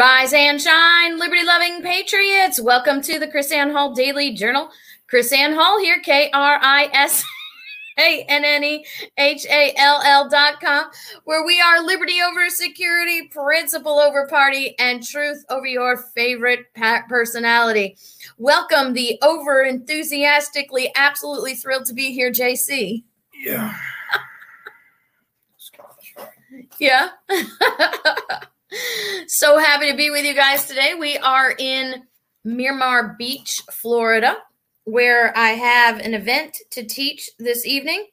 Rise and shine, liberty loving patriots. Welcome to the KrisAnne Hall Daily Journal. KrisAnne Hall here, K R I S A N N E H A L L dot com, where we are liberty over security, principle over party, and truth over your favorite personality. Welcome, the over enthusiastically, absolutely thrilled to be here, JC. Yeah. Yeah. so happy to be with you guys today. We are in Miramar Beach, Florida, where I have an event to teach this evening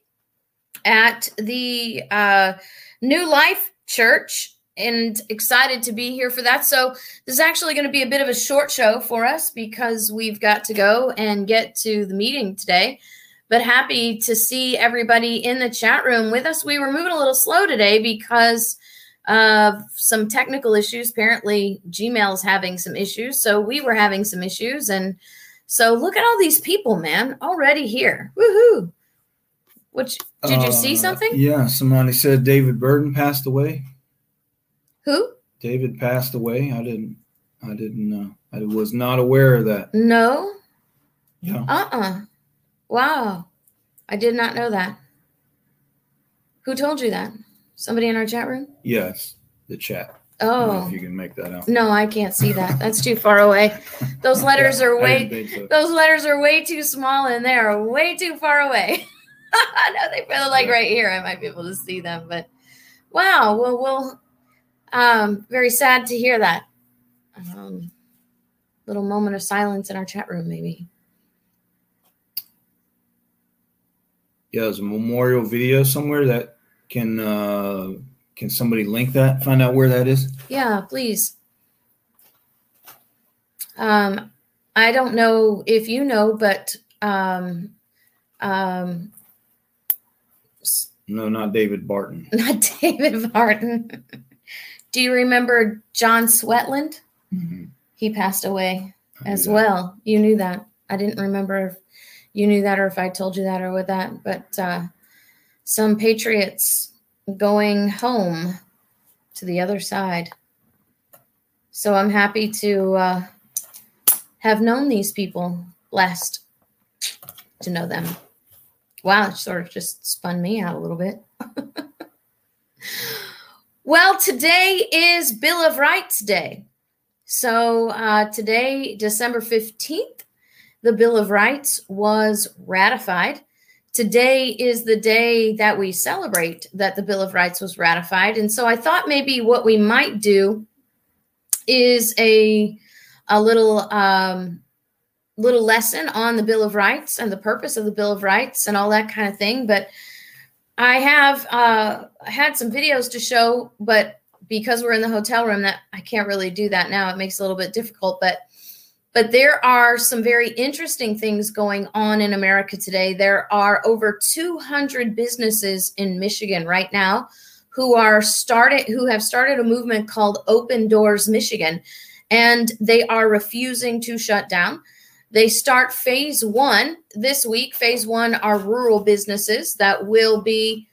at the uh, New Life Church and excited to be here for that. So, this is actually going to be a bit of a short show for us because we've got to go and get to the meeting today. But happy to see everybody in the chat room with us. We were moving a little slow today because of some technical issues. Apparently, Gmail's having some issues. So we were having some issues. And so look at all these people, man, already here. Woohoo. Which did you uh, see something? Yeah, somebody said David Burton passed away. Who? David passed away. I didn't I didn't know. I was not aware of that. No. Yeah. Uh-uh. Wow. I did not know that. Who told you that? Somebody in our chat room? Yes, the chat. Oh, if you can make that out. No, I can't see that. That's too far away. Those letters are way. So. Those letters are way too small, and they are way too far away. no, they feel like right here. I might be able to see them, but wow. Well, we'll. Um, very sad to hear that. Um, little moment of silence in our chat room, maybe. Yeah, there's a memorial video somewhere that can uh, can somebody link that? Find out where that is. Yeah, please. Um, I don't know if you know, but um, um, no, not David Barton. Not David Barton. Do you remember John Swetland? Mm-hmm. He passed away as well. You knew that. I didn't remember if you knew that or if I told you that or what that, but uh, some patriots going home to the other side. So I'm happy to uh, have known these people, blessed to know them. Wow, it sort of just spun me out a little bit. well, today is Bill of Rights Day. So uh, today, December 15th, the Bill of Rights was ratified today is the day that we celebrate that the Bill of Rights was ratified. And so I thought maybe what we might do is a a little um, little lesson on the Bill of Rights and the purpose of the Bill of Rights and all that kind of thing. But I have uh, had some videos to show, but because we're in the hotel room, that I can't really do that now. It makes it a little bit difficult, but but there are some very interesting things going on in America today. There are over 200 businesses in Michigan right now who are started who have started a movement called Open Doors Michigan and they are refusing to shut down. They start phase 1 this week. Phase 1 are rural businesses that will be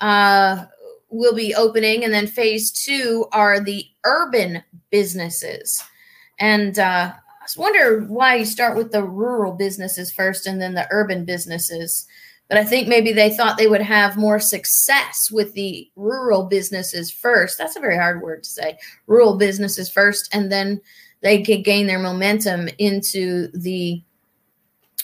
uh, will be opening and then phase 2 are the urban businesses. And uh, wonder why you start with the rural businesses first and then the urban businesses. But I think maybe they thought they would have more success with the rural businesses first. That's a very hard word to say. Rural businesses first, and then they could gain their momentum into the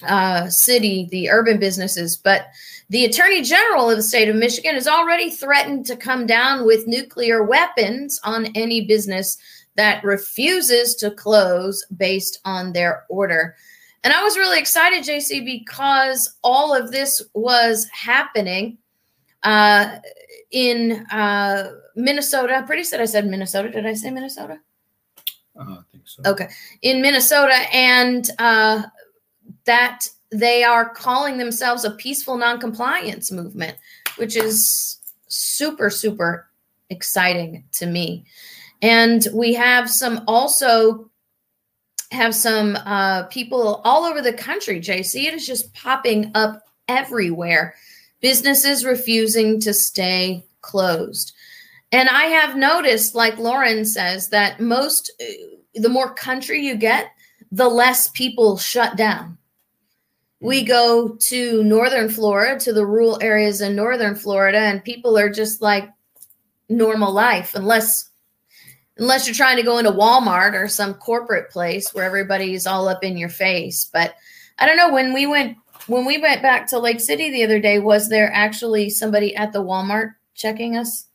uh, city, the urban businesses. But the Attorney General of the state of Michigan has already threatened to come down with nuclear weapons on any business that refuses to close based on their order. And I was really excited, JC, because all of this was happening uh, in uh, Minnesota. I'm pretty sure I said Minnesota. Did I say Minnesota? Uh, I think so. Okay. In Minnesota, and uh, that they are calling themselves a peaceful noncompliance movement, which is super, super exciting to me. And we have some also have some uh, people all over the country, JC. It is just popping up everywhere. Businesses refusing to stay closed. And I have noticed, like Lauren says, that most, uh, the more country you get, the less people shut down. We go to northern Florida, to the rural areas in northern Florida, and people are just like normal life, unless unless you're trying to go into Walmart or some corporate place where everybody's all up in your face. But I don't know when we went when we went back to Lake City the other day, was there actually somebody at the Walmart checking us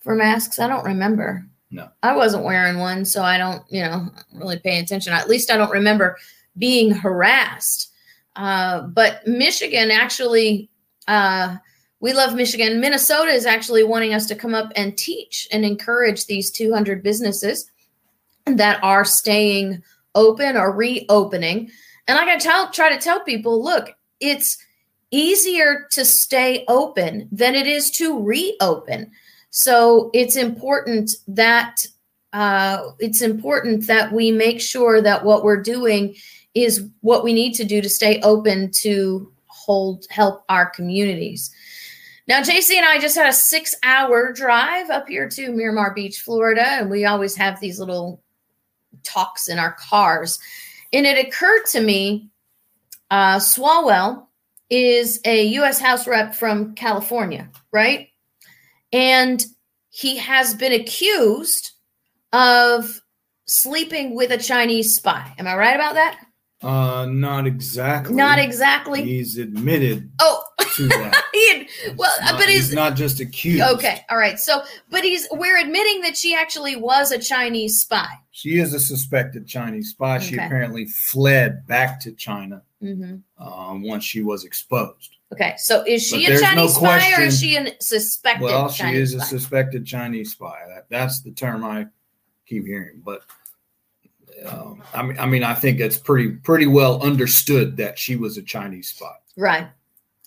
for masks? I don't remember. No. I wasn't wearing one, so I don't, you know, really pay attention. At least I don't remember being harassed. Uh, but Michigan actually, uh, we love Michigan. Minnesota is actually wanting us to come up and teach and encourage these 200 businesses that are staying open or reopening. And I tell, try to tell people, look, it's easier to stay open than it is to reopen. So it's important that uh, it's important that we make sure that what we're doing is what we need to do to stay open to hold help our communities. Now, JC and I just had a six hour drive up here to Miramar Beach, Florida, and we always have these little talks in our cars. And it occurred to me uh, Swalwell is a U.S. House rep from California, right? And he has been accused of sleeping with a Chinese spy. Am I right about that? Uh, not exactly. Not exactly. He's admitted Oh, to that. he had, well, Not- but he's he's not just accused. okay. All right. So, but he's we're admitting that she actually was a Chinese spy. She is a suspected Chinese spy. She apparently fled back to China hmm um, once she was exposed. Okay. So, is she But a there's no Chinese spy or is question- she a suspected Well, she Chinese is a suspected Chinese spy. That, that's the term I keep hearing. But um, I mean, I mean, I think it's pretty pretty well understood that she was a Chinese spy. right.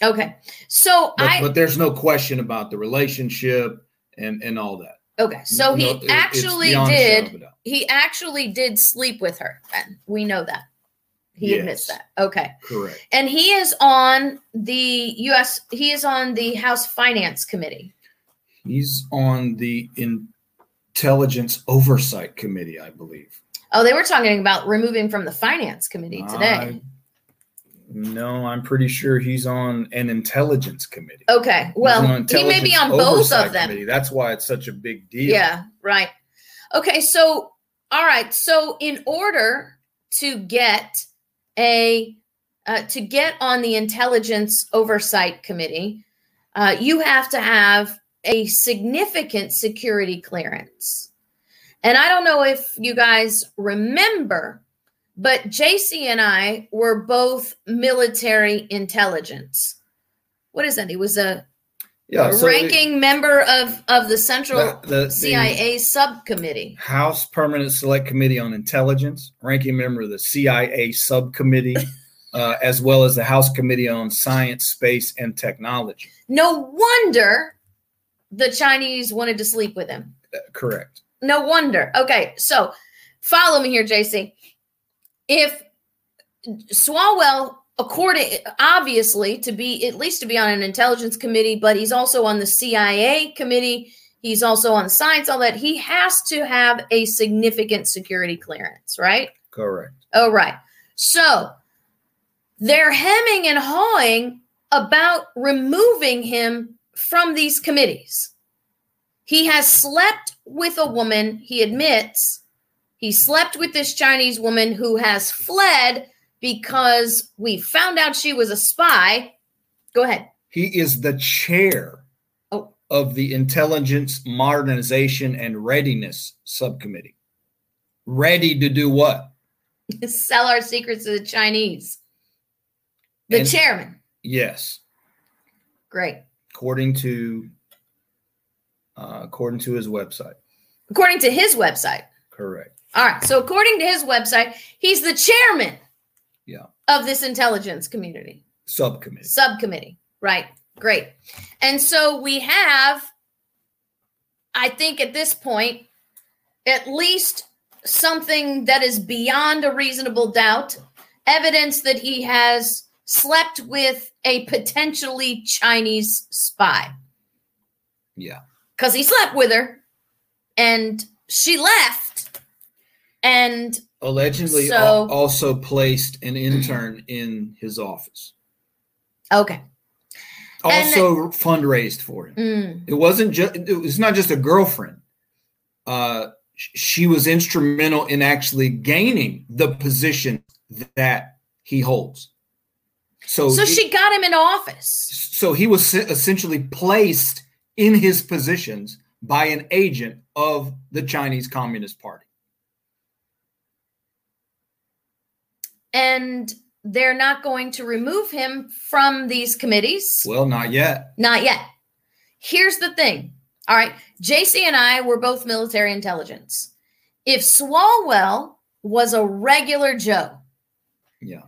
Okay. So But, I but there's no question about the relationship and and all that. okay. So No, he it's actually did. of a doubt. He actually did sleep with her. Then we know that. He admits that. Okay. Correct. And he is on the U.S. He is on the House Finance Committee. He's on the Intelligence Oversight Committee, I believe. Oh, they were talking about removing from the Finance Committee today. I- no, I'm pretty sure he's on an intelligence committee. okay. Well, he may be on both of them. Committee. That's why it's such a big deal. Yeah, right. Okay, so all right, so in order to get a uh, to get on the intelligence oversight committee, uh, you have to have a significant security clearance. And I don't know if you guys remember, but JC and I were both military intelligence. What is that? He was a, yeah. so ranking member of of the Central the, the, the CIA subcommittee. House Permanent Select Committee on Intelligence, ranking member of the CIA subcommittee, uh, as well as the House Committee on Science, Space, and Technology. No wonder the Chinese wanted to sleep with him. Uh, correct. No wonder. Okay, so follow me here, JC. If Swalwell, according obviously to be at least to be on an intelligence committee, but he's also on the CIA committee. He's also on science, all that. He has to have a significant security clearance, right? Correct. Oh, right. So they're hemming and hawing about removing him from these committees. He has slept with a woman, he admits. He slept with this Chinese woman who has fled because we found out she was a spy. Go ahead. He is the chair Oh. of the Intelligence Modernization and Readiness Subcommittee. Ready to do what? Sell our secrets to the Chinese. The And- chairman. Yes, Great. according to uh, according to his website. According to his website. Correct. All right. So according to his website, he's the chairman Yeah. of this intelligence community Subcommittee. subcommittee. Right. Great. And so we have, I think at this point, at least something that is beyond a reasonable doubt, evidence that he has slept with a potentially Chinese spy. Yeah. Because he slept with her and she left. And Allegedly, So- al- also placed an intern in his office. okay. Also fundraised for him. Mm, It wasn't just. It was not just a girlfriend. Uh, sh- she was instrumental in actually gaining the position that he holds. So, so it- she got him in office. so he was essentially placed in his positions by an agent of the Chinese Communist Party. And they're not going to remove him from these committees. Well, not yet. Not yet. Here's the thing. All right. JC and I were both military intelligence. If Swalwell was a regular Joe Yeah.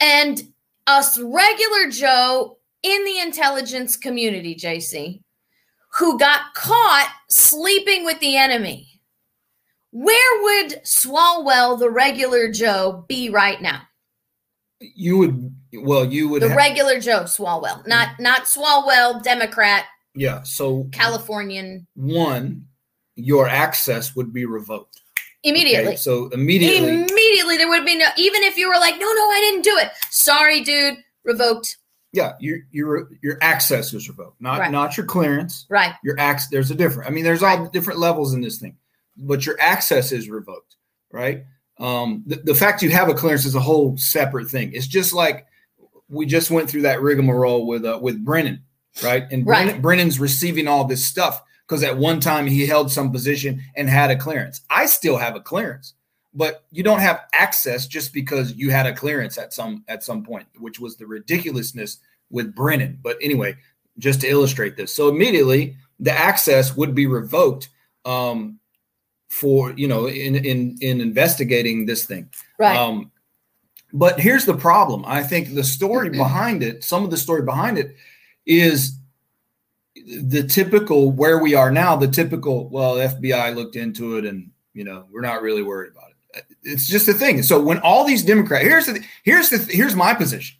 and us regular Joe in the intelligence community, JC, who got caught sleeping with the enemy, where would Swalwell, the regular Joe, be right now? You would. Well, you would. The ha- regular Joe Swalwell, not not Swalwell, Democrat, yeah. So Californian, one, your access would be revoked. immediately. Okay, So immediately, Immediately, there would be no, even if you were like, no, no, I didn't do it. Sorry, dude, revoked. Yeah, your your your access is revoked. Not Right. not your clearance. Right. Your access. There's a different. I mean, there's all different levels in this thing, but your access is revoked. Right. Um, the, the fact you have a clearance is a whole separate thing. It's just like we just went through that rigmarole with uh, with Brennan, right? And Right. Brennan, Brennan's receiving all this stuff because at one time he held some position and had a clearance. I still have a clearance, but you don't have access just because you had a clearance at some at some point, which was the ridiculousness with Brennan. But anyway, just to illustrate this, so immediately the access would be revoked um, for you know in in in investigating this thing. Right. Um, but here's the problem. I think the story behind it, some of the story behind it, is the typical where we are now. The typical, well, FBI looked into it, and you know we're not really worried about it. It's just a thing. So when all these Democrats, here's the here's the here's my position.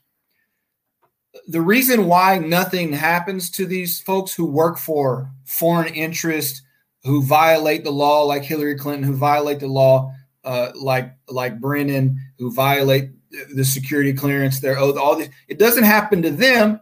The reason why nothing happens to these folks who work for foreign interest, who violate the law, like Hillary Clinton, who violate the law, uh, like like Brennan, who violate the security clearance, their oath, all this. It doesn't happen to them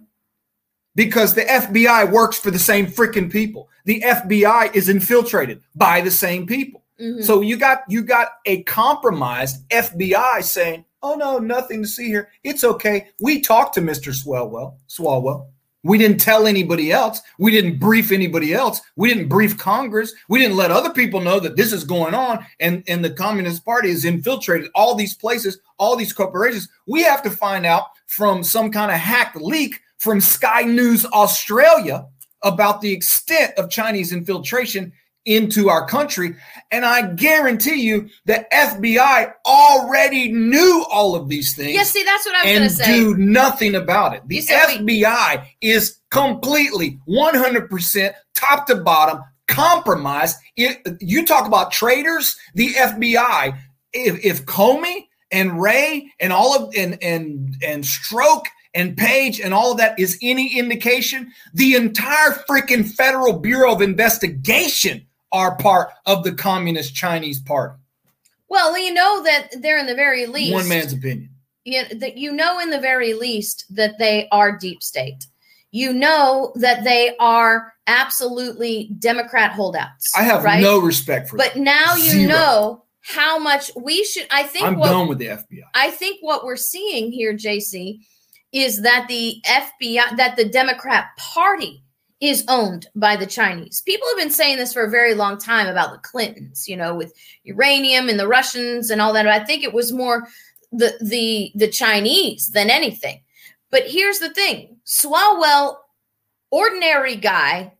because the FBI works for the same freaking people. The FBI is infiltrated by the same people. Mhm. So you got you got a compromised FBI saying, "Oh no, nothing to see here. It's okay. We talked to Mr. Swalwell. Swalwell. We didn't tell anybody else. We didn't brief anybody else. We didn't brief Congress. We didn't let other people know that this is going on and and the Communist Party has infiltrated all these places, all these corporations. We have to find out from some kind of hacked leak from Sky News Australia about the extent of Chinese infiltration into our country. And I guarantee you the FBI already knew all of these things yeah, see, that's what I was going to say. do nothing about it. The said we- FBI is completely 100% top to bottom compromised. It- you talk about traitors, the FBI, if, if Comey and Wray and all of and and and Strzok and Page and all of that is any indication, the entire freaking Federal Bureau of Investigation are part of the Communist Chinese Party. well, you know that they're in the very least. One man's opinion. you, that you know in the very least that they are deep state. You know that they are absolutely Democrat holdouts. I have right? no respect for But them. now you Zero. know how much we should. I think I'm what done with the FBI. I think what we're seeing here, JC, is that the FBI, that the Democrat Party is owned by the Chinese. People have been saying this for a very long time about the Clintons, you know, with uranium and the Russians and all that. I think it was more the the the Chinese than anything. But here's the thing: Swalwell, ordinary guy,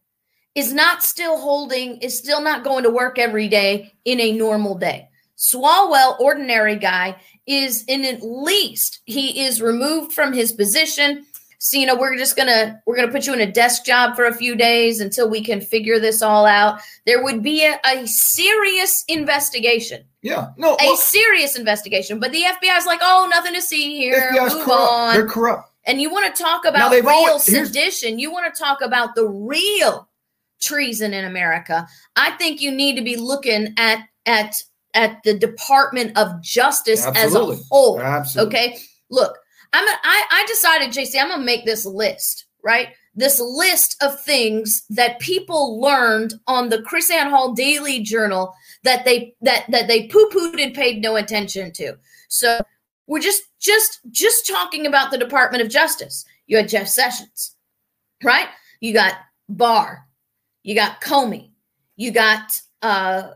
is not still holding, is still not going to work every day in a normal day. Swalwell, ordinary guy, is in at least he is removed from his position. So you know we're just gonna we're gonna put you in a desk job for a few days until we can figure this all out. There would be a, a serious investigation, Yeah, no, a well, serious investigation. But the fbi's like, oh, nothing to see here. FBI's Move corrupt. on. They're corrupt. And you want to talk about real sedition. You want to talk about the real treason in America. I think you need to be looking at at at the Department of Justice Absolutely. as a whole. Absolutely. Okay. Look, I'm a, I, I decided, JC, I'm gonna make this list, right? This list of things that people learned on the KrisAnne Hall Daily Journal that they that that they poo-pooed and paid no attention to. So we're just just just talking about the Department of Justice. You had Jeff Sessions, right? You got Barr, you got Comey, you got uh,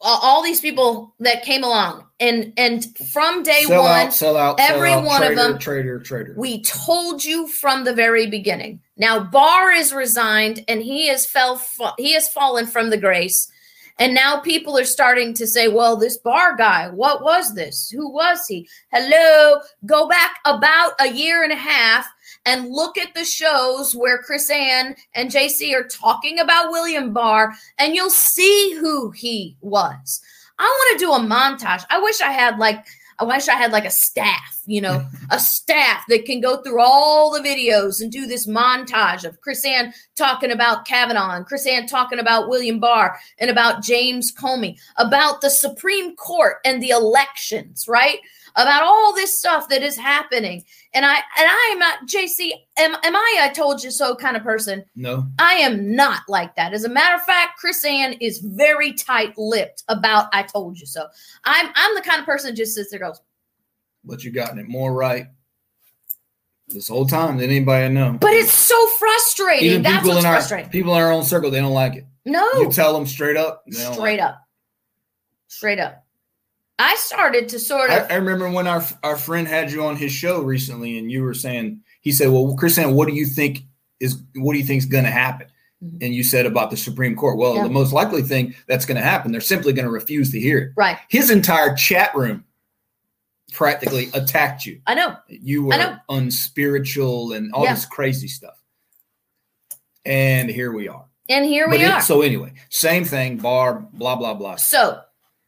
all these people that came along, and and from day sell one, out, sell out, every sell out, one traitor, of them, traitor, traitor. We told you from the very beginning. Now Barr is resigned, and he has fell he has fallen from the grace. And now people are starting to say, well, this Barr guy, what was this? Who was he? Hello, go back about a year and a half and look at the shows where KrisAnne and JC are talking about William Barr, and you'll see who he was. I want to do a montage. I wish I had like I wish I had like a staff, you know, a staff that can go through all the videos and do this montage of KrisAnne talking about Kavanaugh and KrisAnne talking about William Barr and about James Comey, about the Supreme Court and the elections, right? About all this stuff that is happening. And I and I am not JC, am, am I a told you so kind of person? No. I am not like that. As a matter of fact, KrisAnne is very tight-lipped about I told you so. I'm I'm the kind of person that just sits there goes. But you gotten it more right this whole time than anybody I know. But it's so frustrating. Even That's what's in our, frustrating. People in our own circle, they don't like it. No. You tell them straight up. Straight like up. Straight up. I started to sort of. I, I, remember when our our friend had you on his show recently, and you were saying he said, "Well, KrisAnne, what do you think is what do you think is going to happen?" Mm-hmm. And you said about the Supreme Court. Well, yeah. the most likely thing that's going to happen, they're simply going to refuse to hear it. Right. His entire chat room practically attacked you. I know. You were know. unspiritual and all yeah. this crazy stuff. And here we are. And here but we it, are. So anyway, same thing. Barr. Blah blah blah. So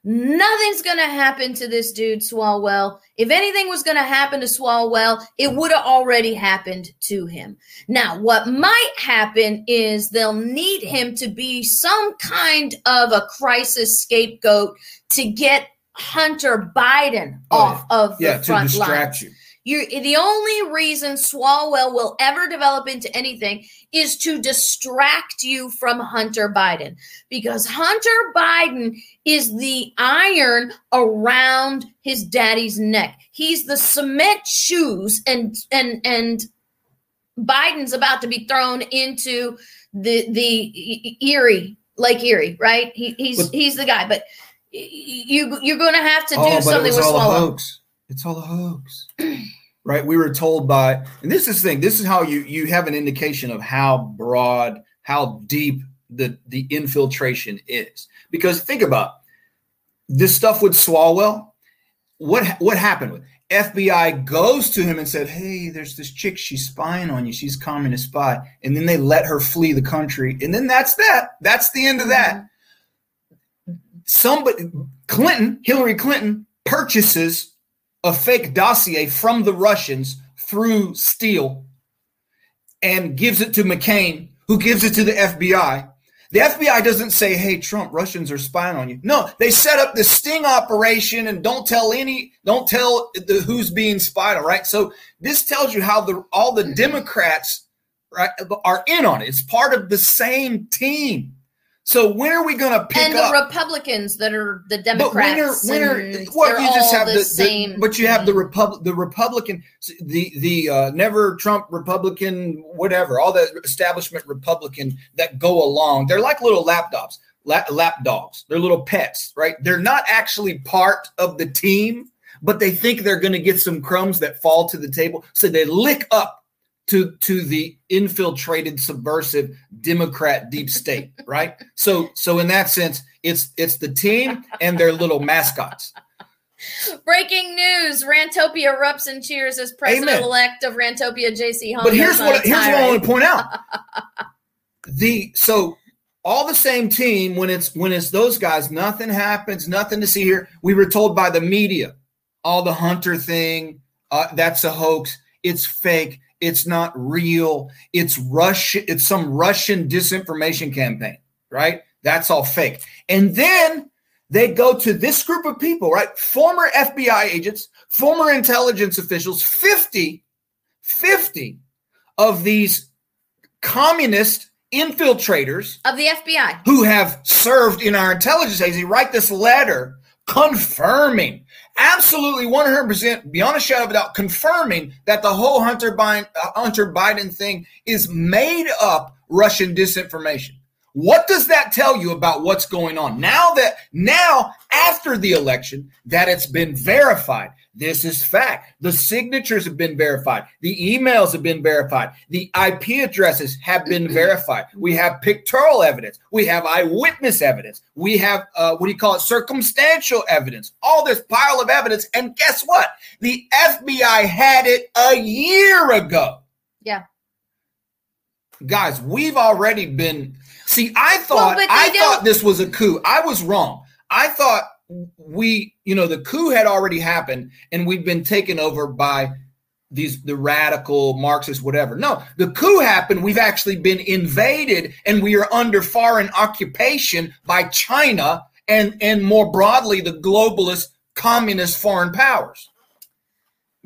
Nothing's going to happen to this dude, Swalwell. If anything was going to happen to Swalwell, it would have already happened to him. Now, what might happen is they'll need him to be some kind of a crisis scapegoat to get Hunter Biden oh, off yeah. of the yeah, front to distract lines. you. You the only reason Swalwell will ever develop into anything is to distract you from Hunter Biden because Hunter Biden is the iron around his daddy's neck. He's the cement shoes and and and Biden's about to be thrown into the the Erie Lake Erie, right? He, he's but, he's the guy, but you you're going to have to oh, do oh, something with Swalwell. It's all a hoax. Right? We were told by, and this is the thing, this is how you you have an indication of how broad, how deep the the infiltration is. Because think about this stuff with Swalwell. What what happened with FBI goes to him and said, "Hey, there's this chick. She's spying on you. She's communist spy." And then they let her flee the country, and then that's that. That's the end of that. Mm-hmm. Somebody, Clinton, Hillary Clinton, purchases a fake dossier from the Russians through Steele and gives it to McCain, who gives it to the FBI. The FBI doesn't say, hey, Trump, Russians are spying on you. No, they set up the sting operation and don't tell any, don't tell the, who's being spied on, right? So this tells you how the all the Democrats right, are in on it. It's part of the same team. So when are we going to pick and the up? Republicans that are the Democrats? But when are, when are what you just have the, the, same. but you have the Republic, the Republican, the the uh, never Trump Republican, whatever, all the establishment Republican that go along. They're like little lapdogs, lap, lap dogs. They're little pets, right? They're not actually part of the team, but they think they're going to get some crumbs that fall to the table, so they lick up to to the infiltrated subversive democrat deep state right? So so in that sense it's it's the team and their little mascots. Breaking news rantopia erupts and cheers as president-elect of rantopia jc Holmes but here's what here's what i want to point out. The so all the same team when it's when it's those guys nothing happens nothing to see here. We were told by the media all the hunter thing uh, that's a hoax. It's fake It's not real. It's Russian. It's some Russian disinformation campaign, right? That's all fake. And then they go to this group of people, right? Former FBI agents, former intelligence officials, 50, 50 of these communist infiltrators of the FBI who have served in our intelligence agency write this letter confirming absolutely 100% beyond a shadow of a doubt confirming that the whole Hunter Biden, uh, Hunter Biden thing is made up Russian disinformation. What does that tell you about what's going on? Now that now after the election that it's been verified. This is fact. The signatures have been verified. The emails have been verified. The IP addresses have been verified. We have pictorial evidence. We have eyewitness evidence. We have uh, what do you call it? Circumstantial evidence. All this pile of evidence. And guess what? The FBI had it a year ago. Yeah. Guys, we've already been See, I thought well, I thought this was a coup. I was wrong. I thought we, you know, the coup had already happened and we'd been taken over by these the radical Marxists, whatever. No, the coup happened. We've actually been invaded and we are under foreign occupation by China and and more broadly the globalist communist foreign powers.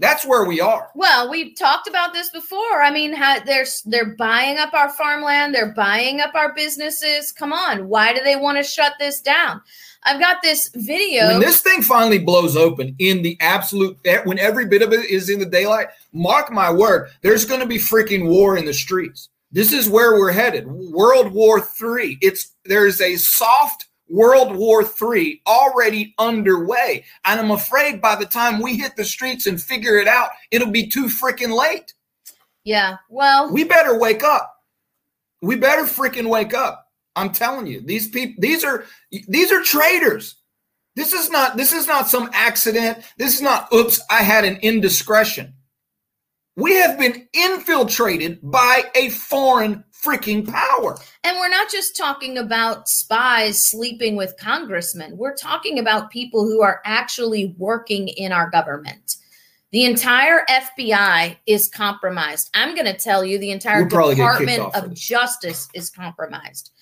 That's where we are. Well, we've talked about this before. I mean, how, they're they're buying up our farmland, they're buying up our businesses. Come on, why do they want to shut this down? I've got this video. When this thing finally blows open in the absolute, when every bit of it is in the daylight, mark my word, there's going to be freaking war in the streets. This is where we're headed. World War Three. It's there's a soft World War III already underway. And I'm afraid by the time we hit the streets and figure it out, it'll be too freaking late. Yeah. Well, we better wake up. We better freaking wake up. I'm telling you, these people, these are these are traitors. This is not this is not some accident. This is not oops, I had an indiscretion. We have been infiltrated by a foreign freaking power. And we're not just talking about spies sleeping with congressmen. We're talking about people who are actually working in our government. The entire FBI is compromised. I'm going to tell you, the entire we'll Department of Justice is compromised.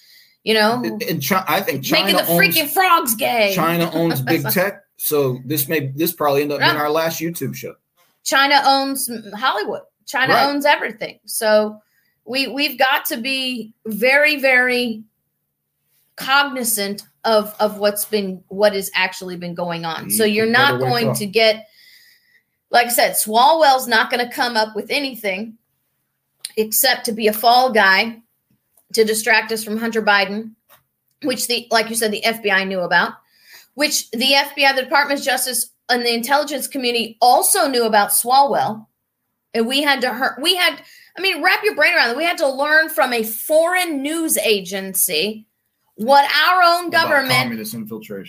You know, and China, I think China making the owns, freaking frogs gay. China owns big tech, so this may this probably end up right. in our last YouTube show. China owns Hollywood. China right. owns everything. So we we've got to be very very cognizant of of what's been what has actually been going on. So you're not going to get like I said, Swalwell's not going to come up with anything except to be a fall guy to distract us from Hunter Biden, which the like you said the FBI knew about, which the FBI, the Department of Justice and the intelligence community also knew about Swalwell. And we had to hurt we had I mean, wrap your brain around it. We had to learn from a foreign news agency what our own government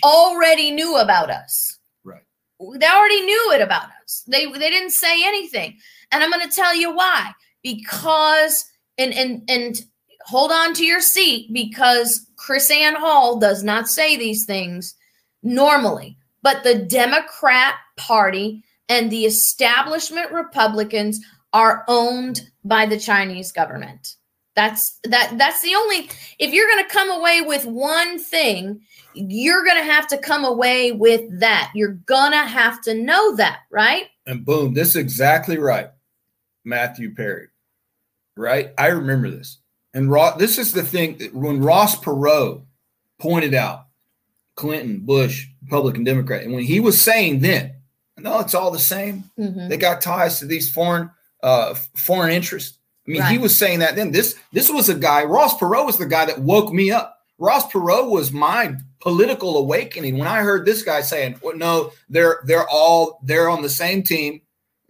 already knew about us. Right. They already knew it about us. They they didn't say anything. And I'm going to tell you why. Because and and and hold on to your seat because KrisAnne Hall does not say these things normally. But the Democrat Party and the establishment Republicans are owned by the Chinese government. That's that that's the only if you're going to come away with one thing, you're going to have to come away with that. You're going to have to know that, right? And boom, this is exactly right. Matthew Perry. Right? I remember this. And Ross, this is the thing that when Ross Perot pointed out Clinton, Bush, Republican, Democrat, and when he was saying then, no, it's all the same. Mm-hmm. They got ties to these foreign uh, foreign interests. I mean, right. he was saying that then. This this was a guy. Ross Perot was the guy that woke me up. Ross Perot was my political awakening when I heard this guy saying, well, "No, they're they're all they're on the same team.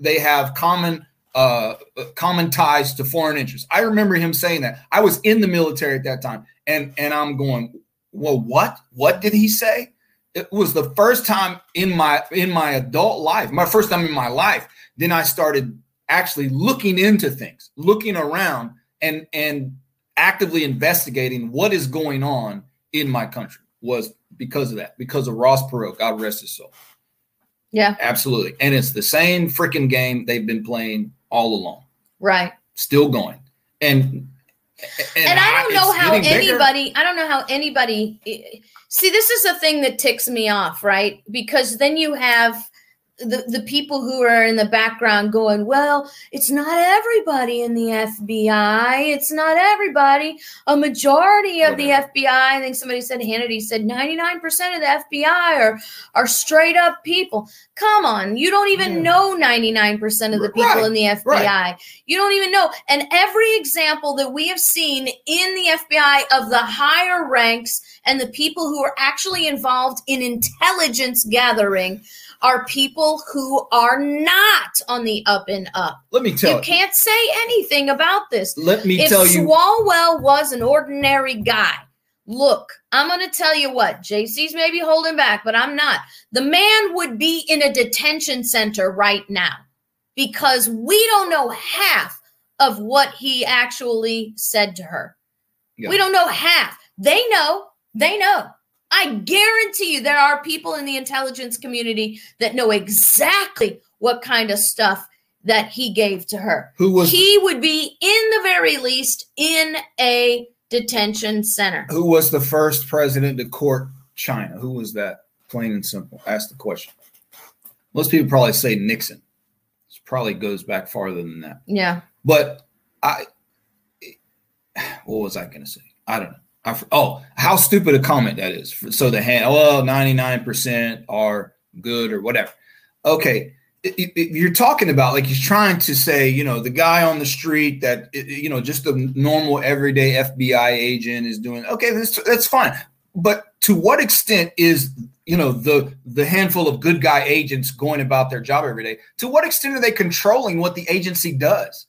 They have common uh, common ties to foreign interests." I remember him saying that. I was in the military at that time, and and I'm going, "Well, what? What did he say?" It was the first time in my in my adult life, my first time in my life. Then I started actually looking into things, looking around and and actively investigating what is going on in my country was because of that, because of Ross Perot, God rest his soul. Yeah. Absolutely. And it's the same freaking game they've been playing all along. Right. Still going. And and, and I don't know how anybody, bigger. I don't know how anybody see this is the thing that ticks me off, right? Because then you have the, the people who are in the background going, well, it's not everybody in the FBI. It's not everybody. A majority of the FBI, I think somebody said, Hannity said 99% of the FBI are, are straight up people. Come on. You don't even know 99% of the people right. in the FBI. Right. You don't even know. And every example that we have seen in the FBI of the higher ranks and the people who are actually involved in intelligence gathering – are people who are not on the up and up. Let me tell you. You can't say anything about this. Let me if tell you. Swalwell was an ordinary guy, look, I'm going to tell you what, JC's maybe holding back, but I'm not. The man would be in a detention center right now because we don't know half of what he actually said to her. Yeah. We don't know half. They know. They know. I guarantee you there are people in the intelligence community that know exactly what kind of stuff that he gave to her. Who was he would be in the very least in a detention center. Who was the first president to court China? Who was that? Plain and simple. Ask the question. Most people probably say Nixon. It probably goes back farther than that. Yeah. But I what was I gonna say? I don't know. I, oh, how stupid a comment that is. So the hand, well, 99% are good or whatever. Okay. It, you're talking about like he's trying to say, you know, the guy on the street that, you know, just a normal everyday FBI agent is doing, okay, that's, that's fine. But to what extent is, you know, the, the handful of good guy agents going about their job every day, to what extent are they controlling what the agency does?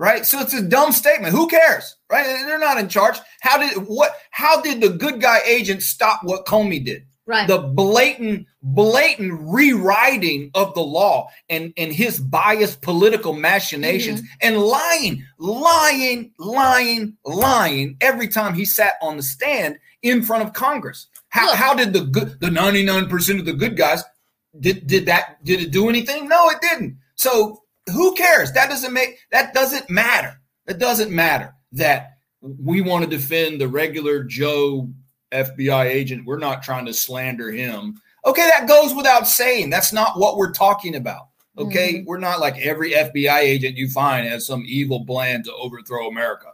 Right? So it's a dumb statement. Who cares, right? They're not in charge. How did what? How did the good guy agent stop what Comey did? Right. The blatant, blatant rewriting of the law and and his biased political machinations mm-hmm. and lying, lying, lying, lying every time he sat on the stand in front of Congress. How, Look, how did the good the 99% of the good guys did did that did it do anything? No, it didn't. So who cares? That doesn't make that doesn't matter. It doesn't matter that we want to defend the regular Joe FBI agent. We're not trying to slander him. Okay, that goes without saying. That's not what we're talking about. Okay, mm-hmm. we're not like every FBI agent you find has some evil plan to overthrow America.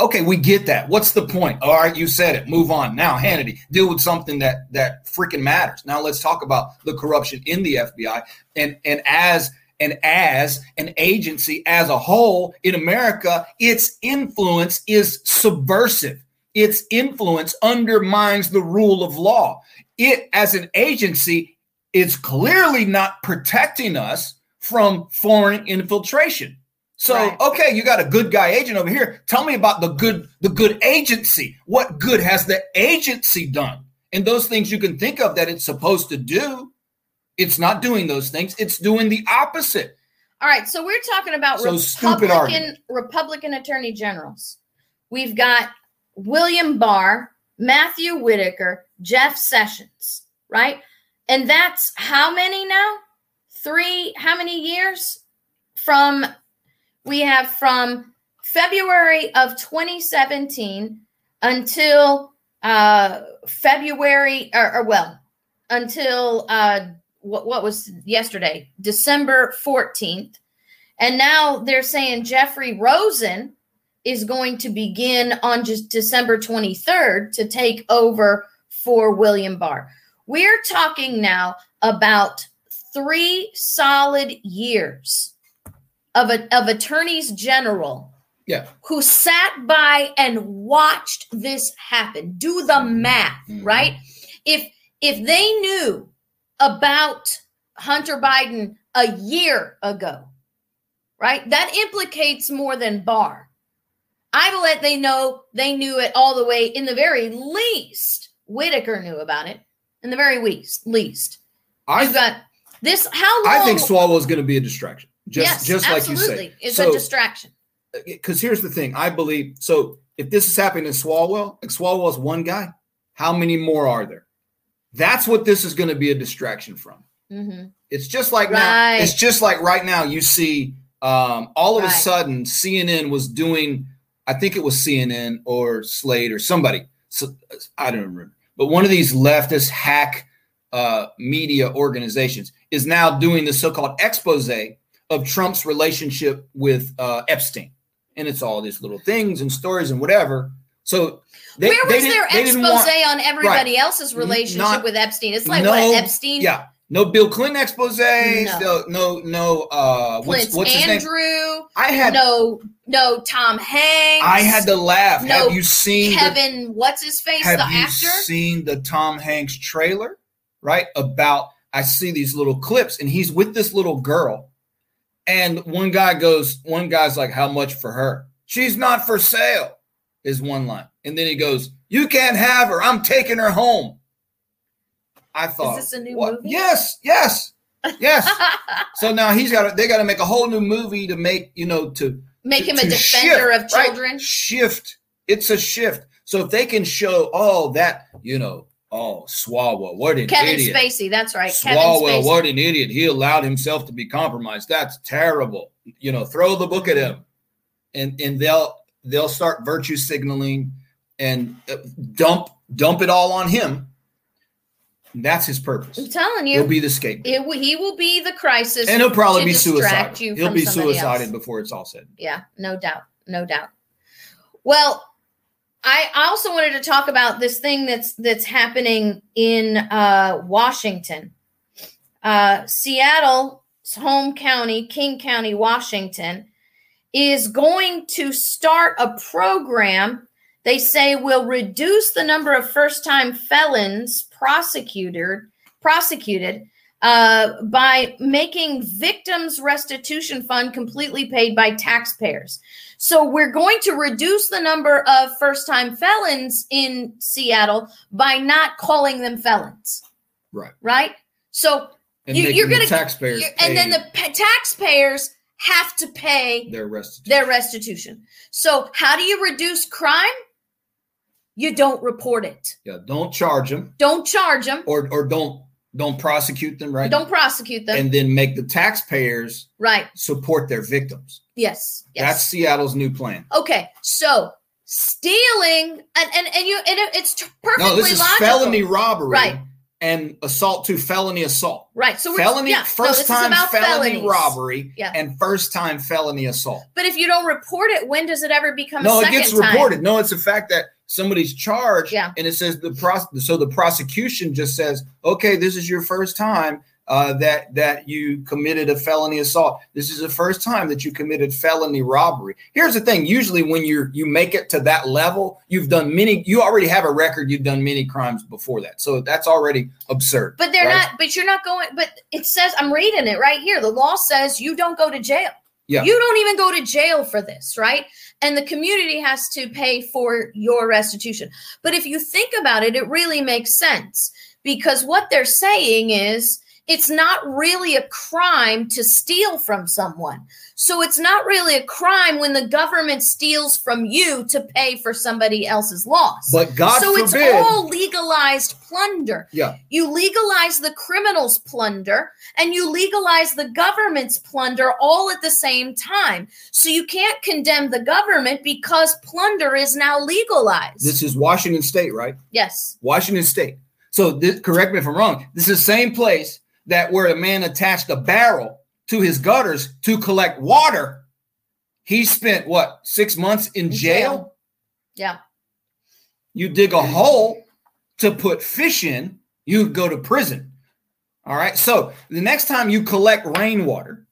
Okay, we get that. What's the point? All right, you said it. Move on. Now, Hannity, deal with something that that freaking matters. Now let's talk about the corruption in the FBI. And and as and as an agency as a whole in America, its influence is subversive. Its influence undermines the rule of law. It, as an agency, is clearly not protecting us from foreign infiltration. So, right. okay, you got a good guy agent over here. Tell me about the good the good agency. What good has the agency done? And those things you can think of that it's supposed to do. It's not doing those things. It's doing the opposite. All right, so we're talking about so Republican Republican attorney generals. We've got William Barr, Matthew Whitaker, Jeff Sessions, right? And that's how many now? Three, how many years? From we have from February of 2017 until uh February or, or well, until uh what, what was yesterday, December 14th. And now they're saying Jeffrey Rosen is going to begin on just December 23rd to take over for William Barr. We're talking now about three solid years of, a, of attorneys general yeah. who sat by and watched this happen. Do the math, mm-hmm. right? If if they knew about Hunter Biden a year ago, right? That implicates more than Barr. I let they know they knew it all the way. In the very least, Whitaker knew about it. In the very least, least. I got this. How long? I think Swalwell is going to be a distraction. Just, yes, just like you say, it's so, a distraction. Because uh, here's the thing: I believe so. If this is happening in Swalwell, like Swalwell's one guy, how many more are there? That's what this is going to be a distraction from. Mm-hmm. It's just like right. now. It's just like right now. You see Um, all of Right. a sudden, CNN was doing, I think it was CNN or Slate or somebody. So, I don't remember. But one of these leftist hack uh, media organizations is now doing the so-called expose of Trump's relationship with uh, Epstein, and it's all these little things and stories and whatever. So they, Where was didn't- their expose want- on everybody else's relationship not- with Epstein? It's like no, what Epstein, Yeah, no Bill Clinton expose. No. No, no. Uh, what's what's his name? Andrew, I had no, no Tom Hanks. I had to laugh. No have you seen the, Kevin. what's his face? have the you actor. seen the Tom Hanks trailer? Right about I see these little clips and he's with this little girl, and one guy goes, one guy's like, "How much for her?" She's not for sale. Is one line, and then he goes, "You can't have her. I'm taking her home." I thought, Is this a new what? movie? Yes, yes, yes. so now he's got to, they got to make a whole new movie to make you know to Make him a defender shift, of right? children. Shift. It's a shift. So if they can show, oh, that, you know, oh, Swalwell, what an Kevin idiot. Spacey. That's right. Kevin Swalwell, what an idiot. He allowed himself to be compromised. That's terrible. You know, throw the book at him. And and they'll they'll start virtue signaling and uh, dump dump it all on him. That's his purpose. I'm telling you, He'll be the scapegoat. it, he will be the crisis. And he'll probably be suicidal. He'll be somebody else. suicided before it's all said. Yeah, no doubt. No doubt. Well, I I also wanted to talk about this thing that's that's happening in uh, Washington. Uh, Seattle's home county, King County, Washington, is going to start a program they say will reduce the number of first-time felons prosecuted prosecuted uh, by making victims restitution fund completely paid by taxpayers. So we're going to reduce the number of first-time felons in Seattle by not calling them felons. Right. Right. So And you, you're gonna- taxpayers you're- and then the pa- taxpayers have to pay their restitution. their restitution. So how do you reduce crime? You don't report it. yeah, don't charge them Don't charge them. or or don't don't prosecute them, right? Don't prosecute them. and then make the taxpayers right. support their victims. Yes. Yes. That's Seattle's new plan. okay. So stealing and and, and you and it's perfectly No, this is logical. felony robbery Right. And assault to felony assault. Right. So we're felony yeah, first is time felony felonies. robbery Yeah. and first time felony assault. But if you don't report it, when does it ever become No, it gets time? reported. No, it's the fact that somebody's charged Yeah. and it says the pros- so the prosecution just says, "Okay, this is your first time uh, that that you committed a felony assault. This is the first time that you committed felony robbery." Here's the thing, usually when you you make it to that level, you've done many you already have a record, you've done many crimes before that. So that's already absurd. But they're right? not. But you're not going. But it says I'm reading it right here. The law says you don't go to jail. Yeah. You don't even go to jail for this, right? And the community has to pay for your restitution. But if you think about it, it really makes sense because what they're saying is it's not really a crime to steal from someone. So it's not really a crime when the government steals from you to pay for somebody else's loss. But God so it's all legalized plunder. Yeah. You legalize the criminals' plunder and you legalize the government's plunder all at the same time. So you can't condemn the government because plunder is now legalized. this is Washington State, right? yes. Washington State. So this, correct me if I'm wrong. This is the same place that where a man attached a barrel to his gutters to collect water. He spent what six months in In jail. jail. Yeah. You dig a hole to put fish in, you go to prison. All right. So the next time you collect rainwater,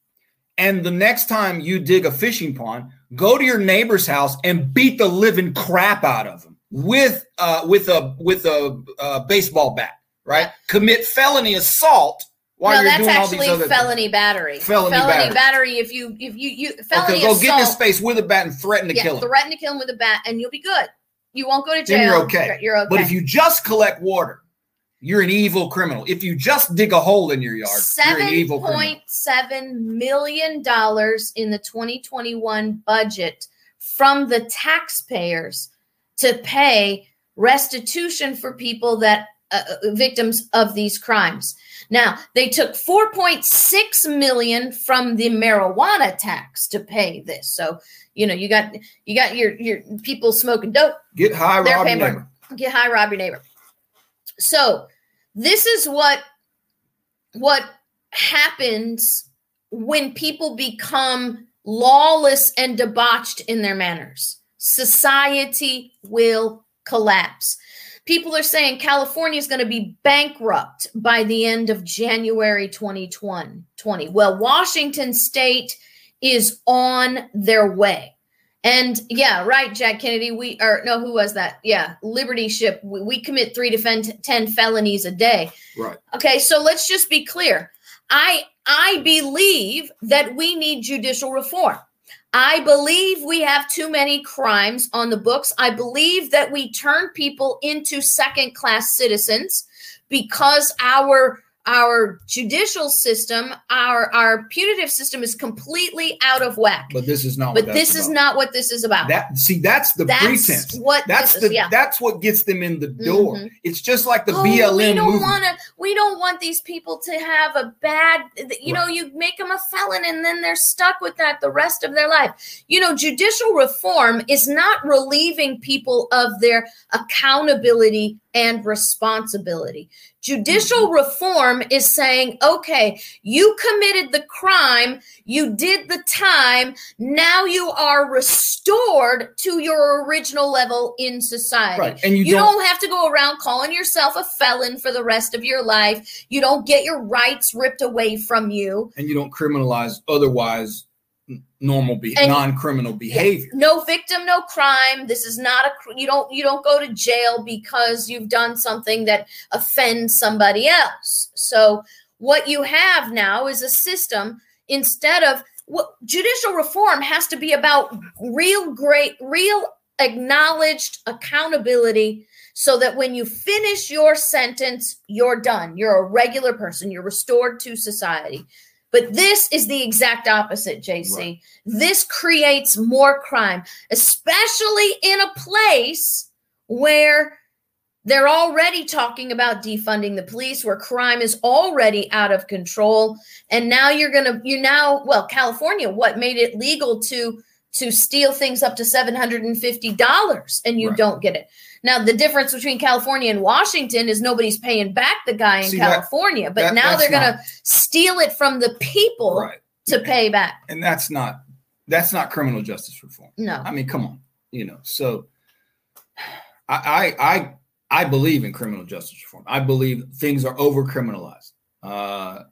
and the next time you dig a fishing pond, go to your neighbor's house and beat the living crap out of him with uh, with a with a uh, baseball bat. Right. Commit felony assault while no, that's doing all actually these other felony battery. Felony battery. if you if you you felony Okay, go assault. get in his face with a bat and threaten to yeah, kill him. threaten to kill him with a bat, and you'll be good. You won't go to jail. Then you're okay. You're okay. But if you just collect water, you're an evil criminal. If you just dig a hole in your yard, you're an evil criminal. point seven million dollars in the 2021 budget from the taxpayers to pay restitution for people that uh, victims of these crimes. Now, they took 4.6 million from the marijuana tax to pay this. So, you know, you got you got your your people smoking dope. Get high, rob your neighbor. Get high, rob your neighbor. So, this is what what happens when people become lawless and debauched in their manners. Society will collapse. People are saying California is going to be bankrupt by the end of January 2020. Well, Washington state is on their way. And yeah, right, Jack Kennedy. We are no, who was that? Yeah, Liberty Ship. We, we commit three to ten felonies a day. Right. Okay, so let's just be clear. I I believe that we need judicial reform. I believe we have too many crimes on the books. I believe that we turn people into second class citizens because our our judicial system, our our punitive system is completely out of whack. But this is not. But this is not what this is about. That see, that's the that's pretense. What that's the is, yeah. that's what gets them in the door. Mhm. It's just like the Oh, BLM we don't want to. We don't want these people to have a bad. You know, you make them a felon, and then they're stuck with that the rest of their life. You know, judicial reform is not relieving people of their accountability and responsibility. Judicial Mm-hmm. reform is saying, okay, you committed the crime, you did the time, now you are restored to your original level in society. right, and you, You don't. don't have to go around calling yourself a felon for the rest of your life. You don't get your rights ripped away from you. and you don't criminalize otherwise normal, be- non-criminal behavior. No victim, no crime. This is not a you don't you don't go to jail because you've done something that offends somebody else. So what you have now is a system instead of what judicial reform has to be about real great real acknowledged accountability so that when you finish your sentence you're done you're a regular person you're restored to society but this is the exact opposite jc Right. this creates more crime especially in a place where they're already talking about defunding the police where crime is already out of control and now you're going to you now well california what made it legal to to steal things up to $750 and you Right. don't get it now the difference between california and washington is nobody's paying back the guy in See, that- california but that- now they're going to steal it from the people Right, to pay back and that's not that's not criminal justice reform. no I mean, come on, you know. So, I I I, I believe in criminal justice reform. I believe things are over criminalized. Uh,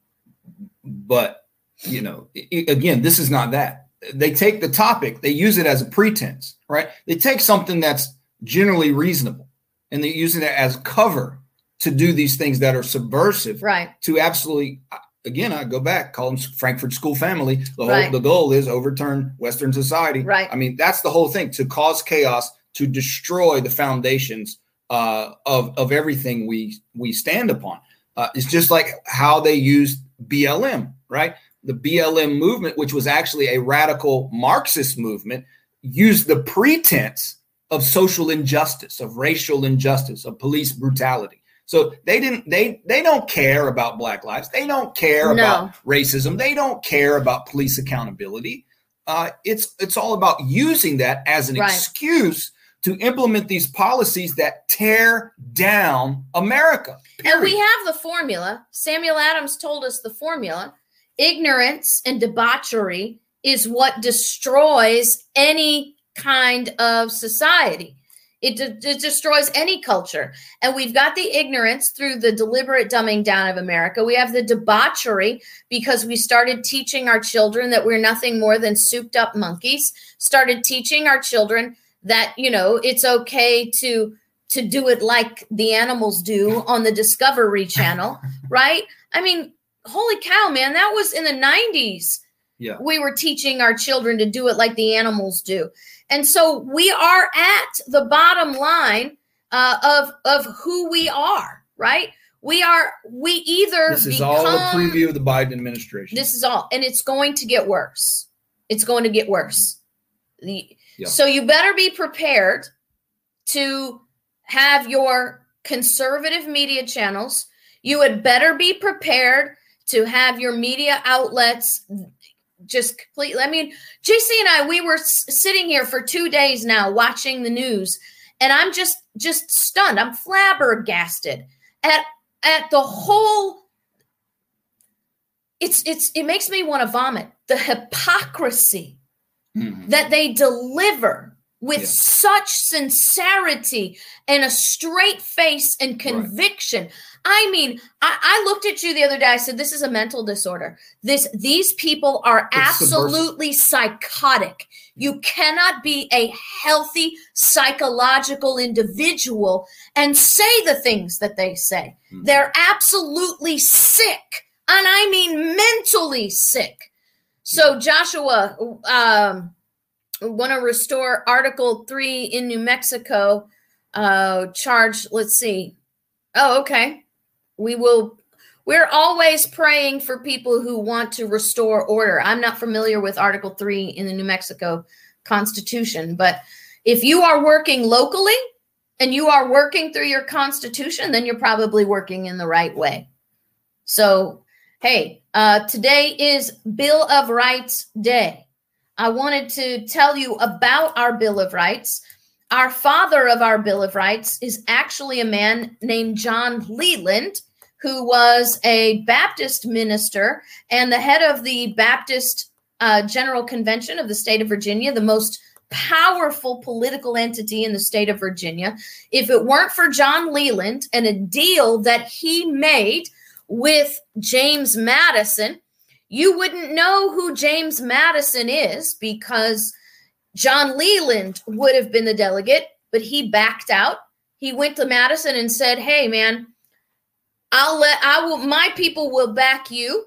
but you know, i- i- again, this is not that. They take the topic, they use it as a pretense, right? They take something that's generally reasonable, and they're using it as cover to do these things that are subversive right. to absolutely again i go back call them frankfurt school family. The whole Right. the goal is overturn western society. Right. i mean that's the whole thing to cause chaos to destroy the foundations uh, of of everything we we stand upon. Uh, it's just like how they used blm right? The blm movement which was actually a radical marxist movement used the pretense of social injustice of racial injustice of police brutality so they didn't they they don't care about black lives. They don't care No. about racism. They don't care about police accountability. Uh, it's it's all about using that as an Right. excuse to implement these policies that tear down America. And we have the formula. Samuel Adams told us the formula. Ignorance and debauchery is what destroys any kind of society. It, de- it destroys any culture. And we've got the ignorance through the deliberate dumbing down of America. We have the debauchery because we started teaching our children that we're nothing more than souped up monkeys, started teaching our children that, you know, it's okay to to do it like the animals do on the Discovery Channel, right? I mean, holy cow, man, that was in the 90s. Yeah. We were teaching our children to do it like the animals do. And so we are at the bottom line uh, of of who we are, right? We are we either This is become all a preview of the Biden administration. this is all, and it's going to get worse. It's going to get worse. The, Yeah. So you better be prepared to have your conservative media channels. You had better be prepared to have your media outlets just completely. I mean, JC and I, we were sitting here for two days now watching the news, and I'm just just stunned. I'm flabbergasted at at the whole. It's it's it makes me want to vomit. The hypocrisy mm-hmm. that they deliver with yeah. such sincerity and a straight face and conviction. Right. I mean, I, I, looked at you the other day. I said, "This is a mental disorder. This these people are it's absolutely psychotic. You cannot be a healthy psychological individual and say the things that they say. Mm-hmm. They're absolutely sick, and I mean mentally sick." So, Joshua, um, want to restore Article 3 in New Mexico. Uh, charge, let's see. Oh, okay. We will, we're always praying for people who want to restore order. I'm not familiar with Article 3 in the New Mexico Constitution, but if you are working locally and you are working through your Constitution, then you're probably working in the right way. So, hey, uh, today is Bill of Rights Day. I wanted to tell you about our Bill of Rights. Our father of our Bill of Rights is actually a man named John Leland, who was a Baptist minister and the head of the Baptist uh, General Convention of the state of Virginia, the most powerful political entity in the state of Virginia. If it weren't for John Leland and a deal that he made with James Madison, you wouldn't know who James Madison is because John Leland would have been the delegate, but he backed out. He went to Madison and said, "Hey, man, I'll let I will my people will back you,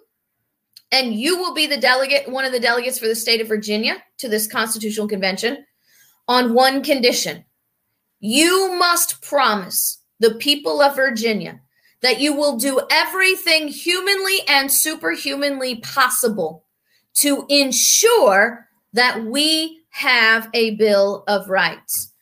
and you will be the delegate, one of the delegates for the state of Virginia to this constitutional convention, on one condition: you must promise the people of Virginia that you will do everything humanly and superhumanly possible to ensure that we have a Bill of Rights.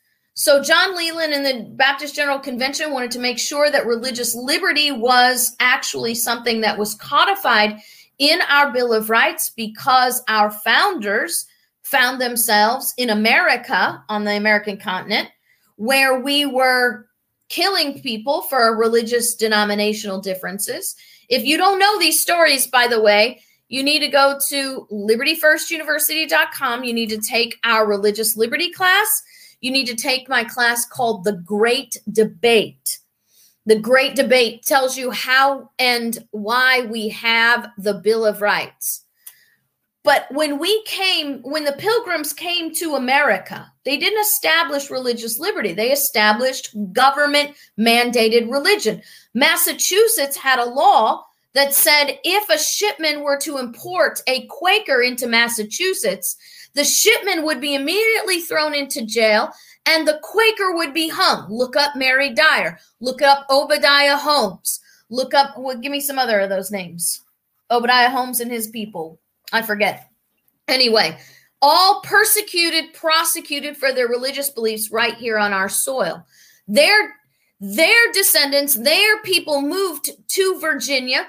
So, John Leland and the Baptist General Convention wanted to make sure that religious liberty was actually something that was codified in our Bill of Rights because our founders found themselves in America on the American continent where we were killing people for religious denominational differences. If you don't know these stories, by the way, you need to go to libertyfirstuniversity.com. You need to take our religious liberty class. You need to take my class called The Great Debate. The Great Debate tells you how and why we have the Bill of Rights. But when we came, when the pilgrims came to America, they didn't establish religious liberty. They established government mandated religion. Massachusetts had a law that said if a shipment were to import a Quaker into Massachusetts, the shipment would be immediately thrown into jail and the Quaker would be hung. Look up Mary Dyer, look up Obadiah Holmes, look up, well, give me some other of those names. Obadiah Holmes and his people. I forget. Anyway, all persecuted, prosecuted for their religious beliefs right here on our soil. Their their descendants, their people moved to Virginia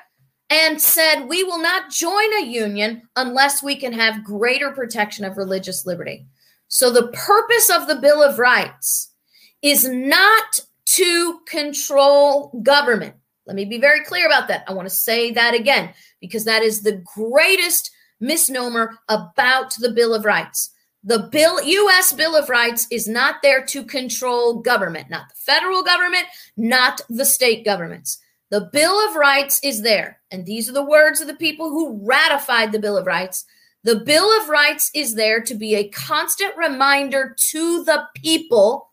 and said, We will not join a union unless we can have greater protection of religious liberty. So, the purpose of the Bill of Rights is not to control government. Let me be very clear about that. I want to say that again because that is the greatest misnomer about the Bill of Rights. The bill US Bill of Rights is not there to control government, not the federal government, not the state governments. The Bill of Rights is there, and these are the words of the people who ratified the Bill of Rights. The Bill of Rights is there to be a constant reminder to the people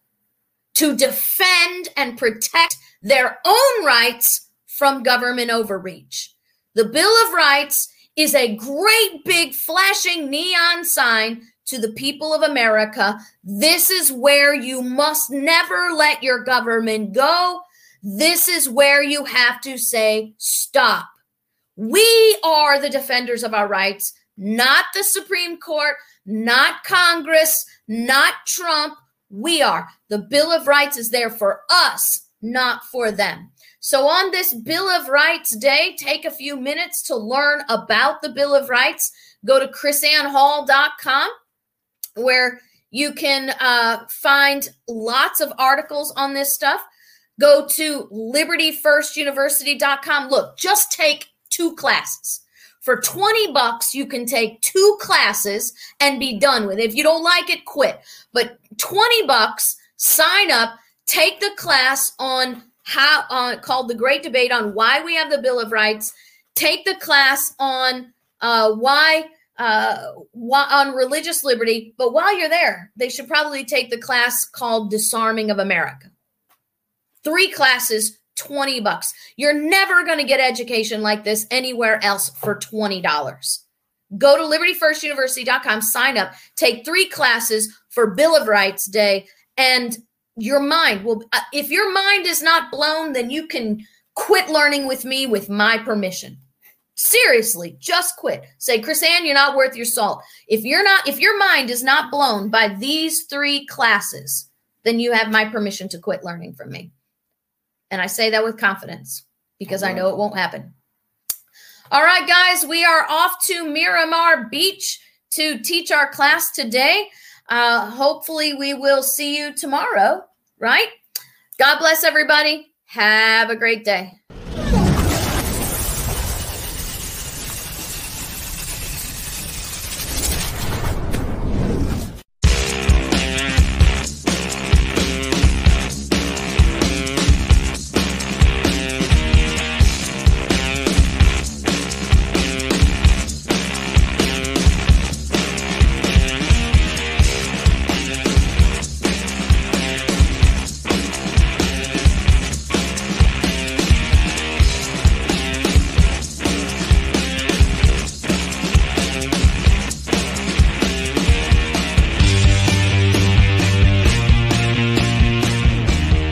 to defend and protect their own rights from government overreach. The Bill of Rights is a great big flashing neon sign to the people of America. This is where you must never let your government go. This is where you have to say, stop. We are the defenders of our rights, not the Supreme Court, not Congress, not Trump. We are. The Bill of Rights is there for us not for them. So, on this Bill of Rights Day, take a few minutes to learn about the Bill of Rights. Go to krisannehall.com where you can uh, find lots of articles on this stuff. Go to libertyfirstuniversity.com. Look, just take two classes. For 20 bucks, you can take two classes and be done with it. If you don't like it, quit. But 20 bucks, sign up, take the class on how uh, called the Great Debate on why we have the Bill of Rights. Take the class on uh, why uh, on religious liberty. But while you're there, they should probably take the class called Disarming of America. Three classes, 20 bucks. You're never going to get education like this anywhere else for $20. Go to libertyfirstuniversity.com, sign up, take three classes for Bill of Rights Day, and your mind will, uh, if your mind is not blown, then you can quit learning with me with my permission. Seriously, just quit. Say, KrisAnne, you're not worth your salt. If you're not, if your mind is not blown by these three classes, then you have my permission to quit learning from me. And I say that with confidence because. I know it won't happen. All right, guys, we are off to Miramar Beach to teach our class today. Uh, hopefully, we will see you tomorrow, right? God bless everybody. Have a great day.